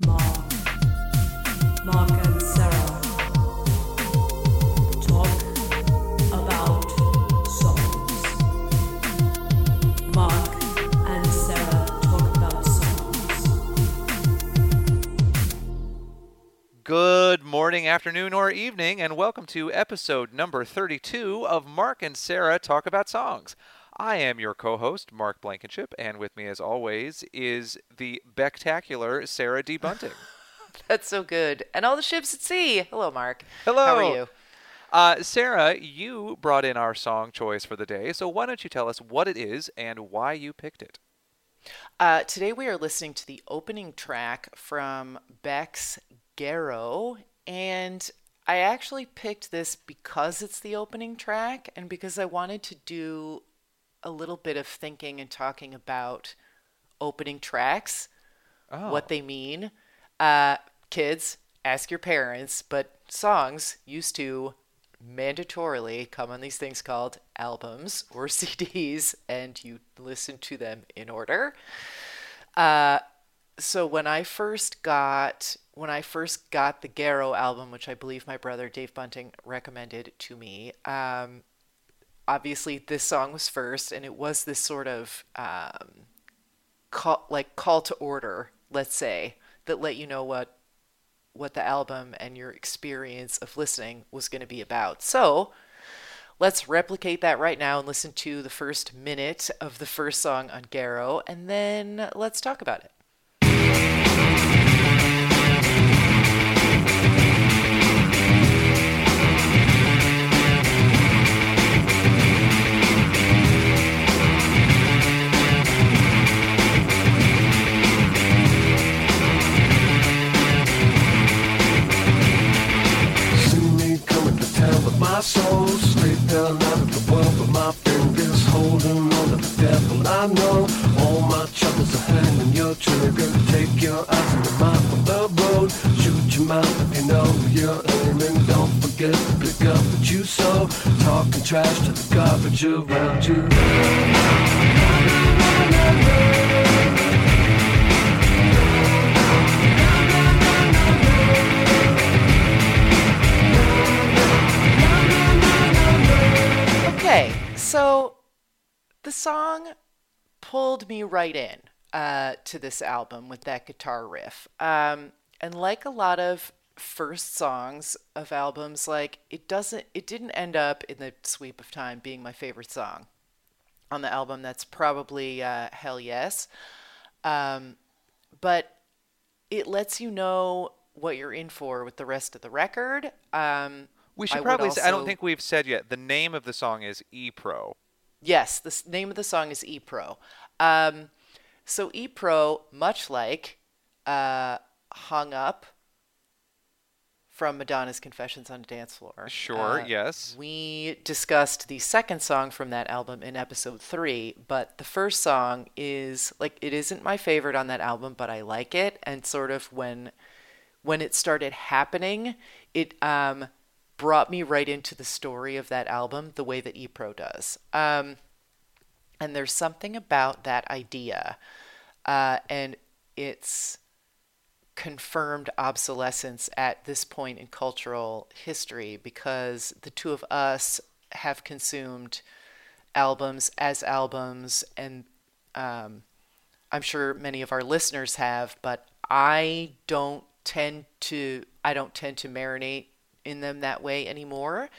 Mark, Mark and Sarah talk about songs. Mark and Sarah talk about songs. Good morning, afternoon, or evening, and welcome to episode number 32 of Mark and Sarah Talk About Songs. I am your co host, Mark Blankenship, and with me, as always, is the spectacular Sarah D. Bunting. That's so good. And all the ships at sea. Hello, Mark. Hello. How are you? Uh, Sarah, you brought in our song choice for the day, so why don't you tell us what it is and why you picked it? Uh, today we are listening to the opening track from Beck's Guero, and I actually picked this because it's the opening track and because I wanted to do a little bit of thinking and talking about opening tracks, Oh. what they mean. Uh, kids, ask your parents, but songs used to mandatorily come on these things called albums or CDs, and you listen to them in order. Uh, so when I first got when I first got the Guero album, which I believe my brother Dave Bunting recommended to me, um, obviously this song was first, and it was this sort of um, call like call to order, let's say, that let you know what what the album and your experience of listening was going to be about. So let's replicate that right now and listen to the first minute of the first song on Guero, and then let's talk about it. My soul's straight down out of the world. But my fingers holding on to the devil. I know all my troubles are hanging your trigger. Take your eyes and your mind from the road. Shoot your mouth if you know you're aiming. Don't forget to pick up what you sow. Talking trash to the garbage around you. So the song pulled me right in uh, to this album with that guitar riff. Um, and like a lot of first songs of albums, like it doesn't, it didn't end up in the sweep of time being my favorite song on the album. That's probably uh, Hell Yes. Um, but it lets you know what you're in for with the rest of the record. Um, We should would probably say, I don't think we've said yet, the name of the song is E Pro. Yes, the name of the song is E Pro. Um, so E Pro, much like uh, Hung Up from Madonna's Confessions on a Dance Floor. Sure, uh, yes. We discussed the second song from that album in episode three, but the first song is like it isn't my favorite on that album, but I like it. And sort of when when it started happening, it um, brought me right into the story of that album the way that ePro does. Um, and there's something about that idea, uh, and its confirmed obsolescence at this point in cultural history because the two of us have consumed albums as albums and um, I'm sure many of our listeners have, but I don't tend to I don't tend to marinate in them that way anymore.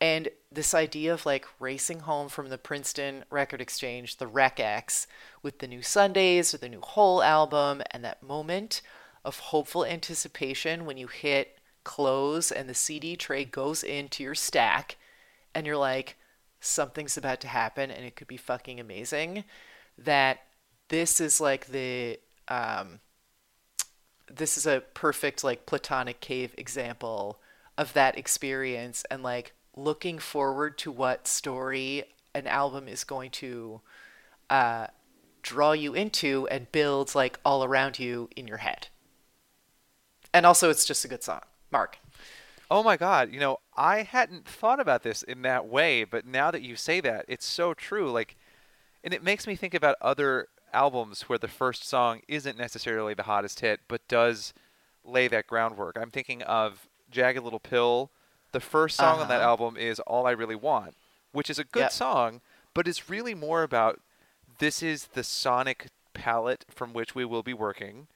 And this idea of like racing home from the Princeton Record Exchange, the Rec X, with the new Sundays or the new Hole album, and that moment of hopeful anticipation when you hit close and the CD tray goes into your stack, and you're like, something's about to happen and it could be fucking amazing. That this is like the um, this is a perfect like platonic cave example of that experience and like looking forward to what story an album is going to uh, draw you into and build like all around you in your head. And also, it's just a good song. Mark. Oh my God! You know, I hadn't thought about this in that way, but now that you say that, it's so true. Like, and it makes me think about other albums where the first song isn't necessarily the hottest hit, but does lay that groundwork. I'm thinking of Jagged Little Pill. The first song on that Uh-huh. album is All I Really Want, which is a good Yep. song, but it's really more about this is the sonic palette from which we will be working.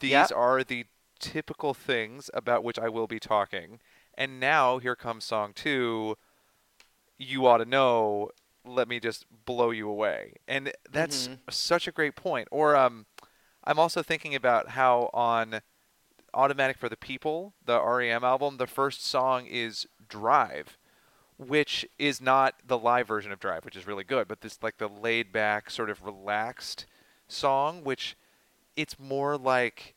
These Yep. are the typical things about which I will be talking. And now here comes song two. You ought to know. Let me just blow you away. And that's Mhm. such a great point. Or um, I'm also thinking about how on Automatic for the People, the REM album, the first song is Drive, which is not the live version of Drive, which is really good, but this like the laid back, sort of relaxed song, which it's more like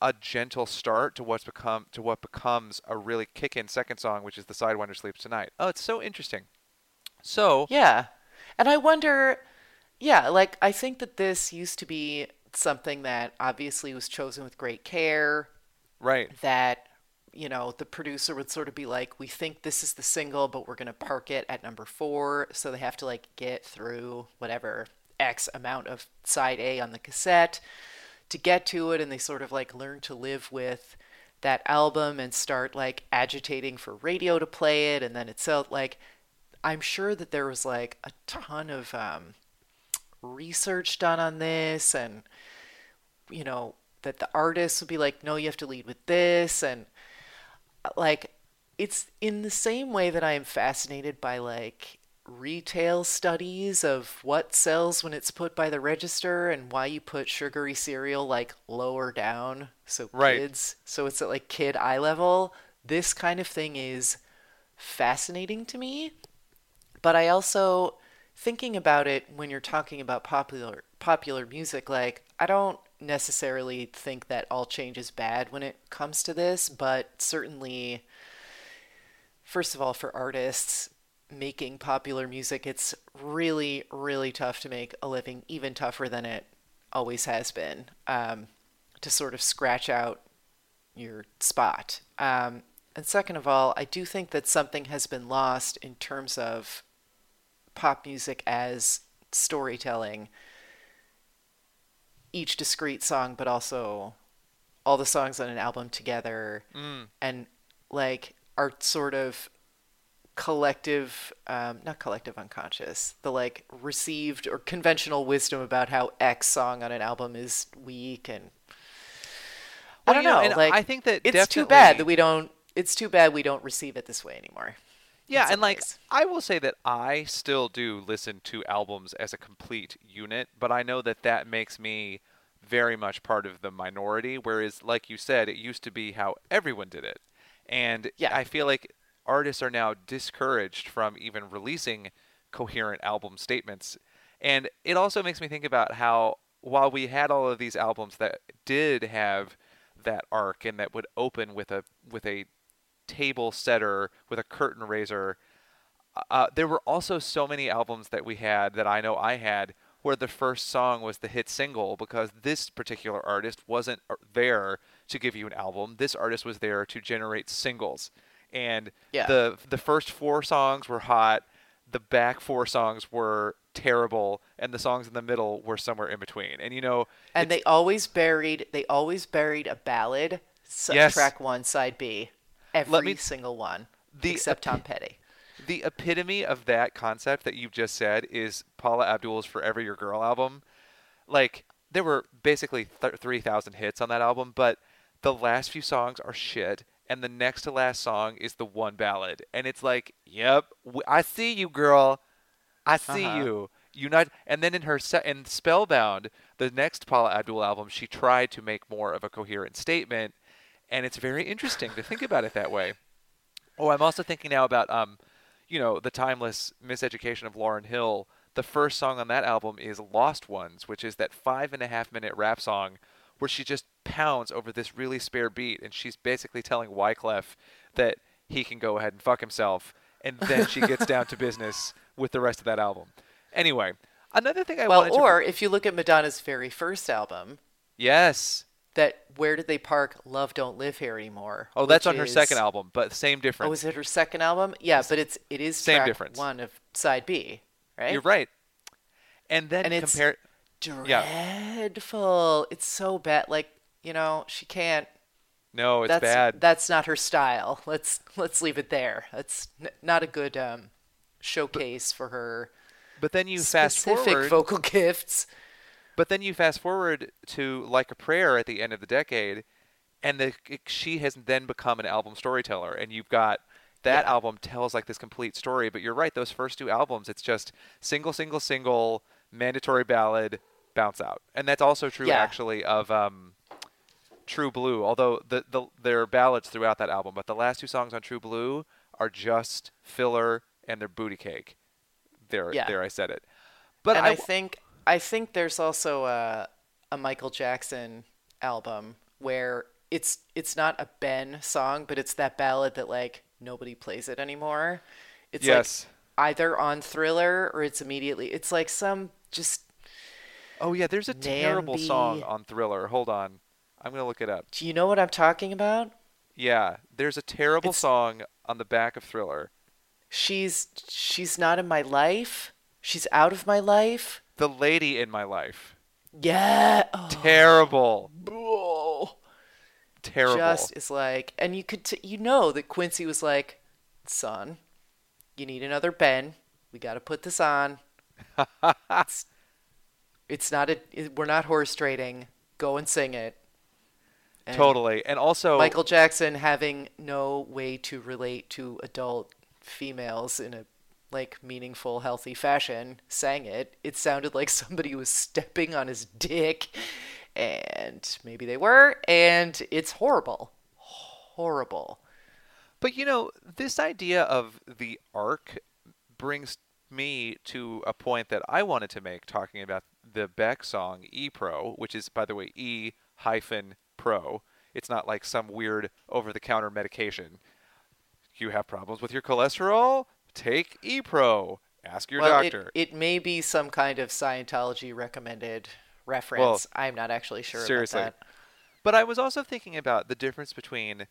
a gentle start to what's become to what becomes a really kick-in second song, which is the Sidewinder Sleeps Tonight. Oh, it's so interesting. So Yeah. And I wonder, yeah, like I think that this used to be something that obviously was chosen with great care, right, that, you know, the producer would sort of be like, we think this is the single, but we're going to park it at number four. So they have to like get through whatever X amount of side A on the cassette to get to it. And they sort of like learn to live with that album and start like agitating for radio to play it. And then it's out like, I'm sure that there was like a ton of um, research done on this and you know that the artist would be like no you have to lead with this and like it's in the same way that i am fascinated by like retail studies of what sells when it's put by the register and why you put sugary cereal like lower down so Right. kids so it's at like kid eye level this kind of thing is fascinating to me but I also thinking about it when you're talking about popular popular music like I don't necessarily think that all change is bad when it comes to this but certainly first of all for artists making popular music it's really really tough to make a living even tougher than it always has been um, to sort of scratch out your spot. Um, and second of all, I do think that something has been lost in terms of pop music as storytelling. Each discrete song, but also all the songs on an album together, Mm. and like are sort of collective, um, not collective unconscious, the like received or conventional wisdom about how X song on an album is weak and I don't you know, know. and like I think that it's too bad that we don't. It's too bad we don't receive it this way anymore. Yeah, and like ways. I will say that I still do listen to albums as a complete unit, but I know that that makes me very much part of the minority. Whereas, like you said, it used to be how everyone did it, and Yeah. I feel like artists are now discouraged from even releasing coherent album statements. And it also makes me think about how while we had all of these albums that did have that arc and that would open with a with a table setter with a curtain raiser. Uh, there were also so many albums that we had that I know I had where the first song was the hit single because this particular artist wasn't uh, there to give you an album. This artist was there to generate singles, and Yeah. the the first four songs were hot. The back four songs were terrible, and the songs in the middle were somewhere in between. And you know, And they always buried. They always buried a ballad. Yes. Track one, side B. Every me- single one, the except Tom Petty. The epitome of that concept that you've just said is Paula Abdul's "Forever Your Girl" album. Like there were basically th- three thousand hits on that album, but the last few songs are shit, and the next to last song is the one ballad, and it's like, "Yep, w- I see you, girl. I see Uh-huh. you." Unite, and then in her set in Spellbound, the next Paula Abdul album, she tried to make more of a coherent statement, and it's very interesting to think about it that way. Oh, I'm also thinking now about um, you know, the timeless miseducation of Lauryn Hill. The first song on that album is Lost Ones, which is that five and a half minute rap song where she just pounds over this really spare beat and she's basically telling Wyclef that he can go ahead and fuck himself and then she gets down to business with the rest of that album. Anyway, another thing I Well, wanted to Well, or if you look at Madonna's very first album, Yes. That where did they park "Love Don't Live Here Anymore"? Oh, that's on her is- second album, but same difference. Oh, is it her second album? Yeah, but it's it is Same track difference. one of side B, right? You're right. And then And it's compare dreadful. It's so bad. Like, you know, she can't No, it's that's bad. that's not her style. Let's let's leave it there. That's n- not a good um showcase for her but then you fast specific forward. vocal gifts. But then you fast forward to Like a Prayer at the end of the decade, and the, she has then become an album storyteller, and you've got that Yeah. album tells like this complete story. But you're right; those first two albums, it's just single, single, single, mandatory ballad, bounce out, and that's also true Yeah. actually of um, True Blue. Although the, the there are ballads throughout that album, but the last two songs on True Blue are just filler and they're booty cake. There, Yeah. there, I said it. But and I, I, think I think there's also a a Michael Jackson album where it's it's not a Ben song, but it's that ballad that like nobody plays it anymore. It's Yes. like either on Thriller or it's immediately. It's like some just. Oh yeah, there's a terrible song on Thriller. Hold on, I'm gonna look it up. Do you know what I'm talking about? Yeah, there's a terrible It's- song on the back of Thriller. She's she's not in my life. She's out of my life. The lady in my life. Yeah. Oh, Terrible. oh. Terrible. Just is like, and you could t- you know that Quincy was like, son, you need another Ben. We got to put this on. it's, it's not a. It, we're not horse trading. Go and sing it. And totally. And also, Michael Jackson having no way to relate to adult females in a like meaningful, healthy fashion sang it. It sounded like somebody was stepping on his dick, and maybe they were, and it's horrible, horrible. but you know, this idea of the arc brings me to a point that I wanted to make talking about the Beck song E Pro, which is, by the way, E hyphen Pro. It's not like some weird over the counter medication. You have problems with your cholesterol? Take E Pro. Ask your well, doctor. It, it may be some kind of Scientology recommended reference. I'm not actually sure seriously. about that. But I was also thinking about the difference between,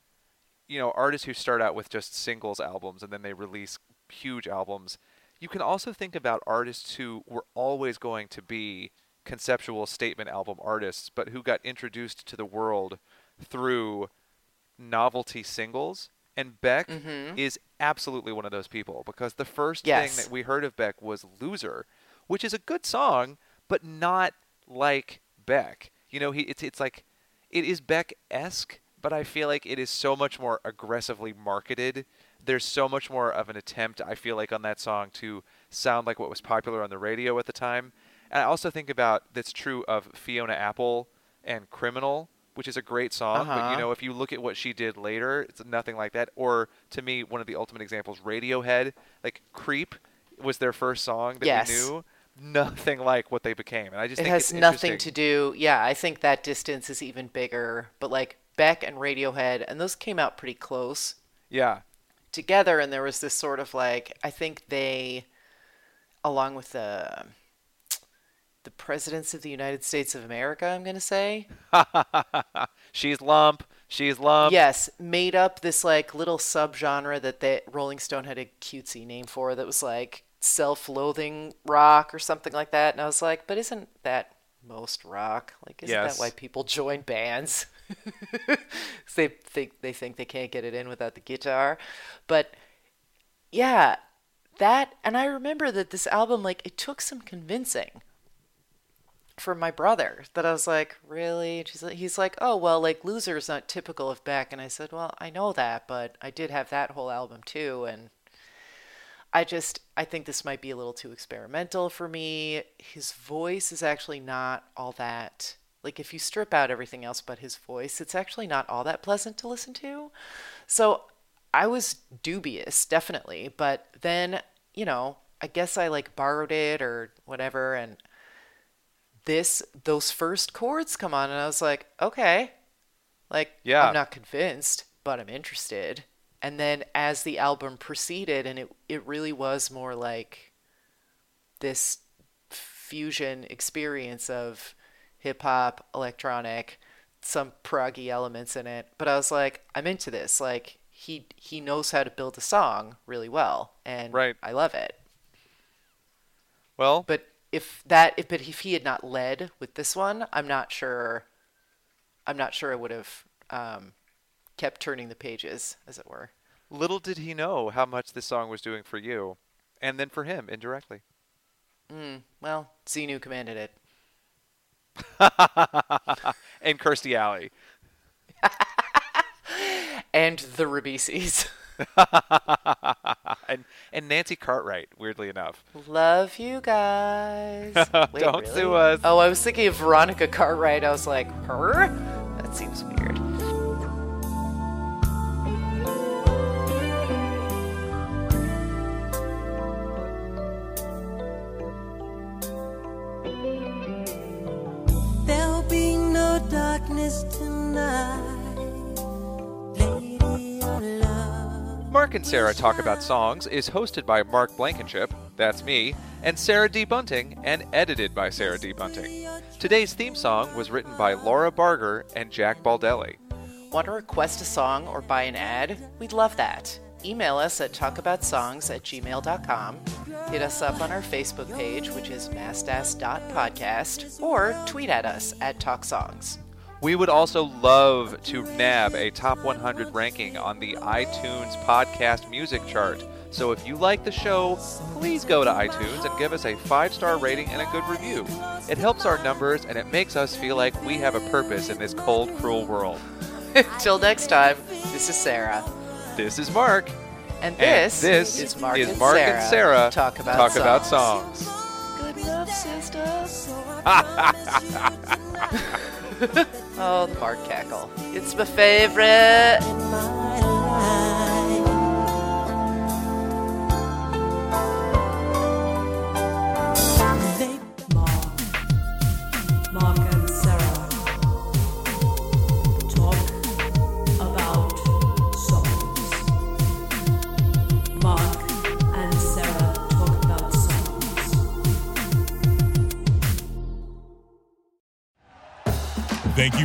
you know, artists who start out with just singles albums and then they release huge albums. You can also think about artists who were always going to be conceptual statement album artists, but who got introduced to the world through novelty singles. And Beck mm-hmm. is absolutely one of those people because the first Yes. thing that we heard of Beck was Loser, which is a good song, but not like Beck. You know, he it's it's like it is Beck esque, but I feel like it is so much more aggressively marketed. There's so much more of an attempt, I feel like, on that song to sound like what was popular on the radio at the time. And I also think about that's true of Fiona Apple and Criminal, which is a great song. But you Uh-huh. know, if you look at what she did later, it's nothing like that. Or to me, one of the ultimate examples, Radiohead, like Creep was their first song that Yes. we knew. Nothing like what they became. And I just It has nothing to do. Yeah, I think that distance is even bigger. But like Beck and Radiohead, and those came out pretty close Yeah. together, and there was this sort of like I think they, along with the the presidents of the United States of America, I'm gonna say, She's lump. She's lump. yes, made up this like little subgenre that they Rolling Stone had a cutesy name for that was like self-loathing rock or something like that. And I was like, but isn't that most rock? Like, isn't Yes. that why people join bands? they think they think they can't get it in without the guitar. But yeah, that and I remember that this album like it took some convincing from my brother that I was like, really? Like, he's like, oh well, like Loser is not typical of Beck, and I said, well, I know that, but I did have that whole album too, and I just I think this might be a little too experimental for me. His voice is actually not all that like if you strip out everything else but his voice, it's actually not all that pleasant to listen to. So I was dubious, definitely, but then, you know, I guess I like borrowed it or whatever and this those first chords come on and I was like, okay. Like Yeah. I'm not convinced, but I'm interested. And then as the album proceeded and it it really was more like this fusion experience of hip hop, electronic, some proggy elements in it. But I was like, I'm into this. Like he he knows how to build a song really well and Right. I love it. Well, But if that if but if he had not led with this one, I'm not sure. I'm not sure I would have um, kept turning the pages, as it were. Little did he know how much this song was doing for you, and then for him indirectly. Well, Xenu commanded it. and Kirstie Alley. And the Ribisis. and and Nancy Cartwright, weirdly enough. Love you guys. Wait, Don't really? sue us. Oh, I was thinking of Veronica Cartwright. I was like, her? That seems weird. There'll be no darkness tonight. Mark and Sarah Talk About Songs is hosted by Mark Blankenship, that's me, and Sarah D. Bunting, and edited by Sarah D. Bunting. Today's theme song was written by Laura Barger and Jack Baldelli. Want to request a song or buy an ad? We'd love that. Email us at talkaboutsongs at gmail.com. Hit us up on our Facebook page, which is mastass.podcast, or tweet at us at talksongs. We would also love to nab a top 100 ranking on the iTunes podcast music chart. So if you like the show, please go to iTunes and give us a five star rating and a good review. It helps our numbers and it makes us feel like we have a purpose in this cold, cruel world. Till next time, this is Sarah. This is Mark. And And this, this is Mark, is and, Mark Sarah and Sarah talk about talk songs. about songs. Good enough, sister. oh, the Mark cackle. It's my favorite.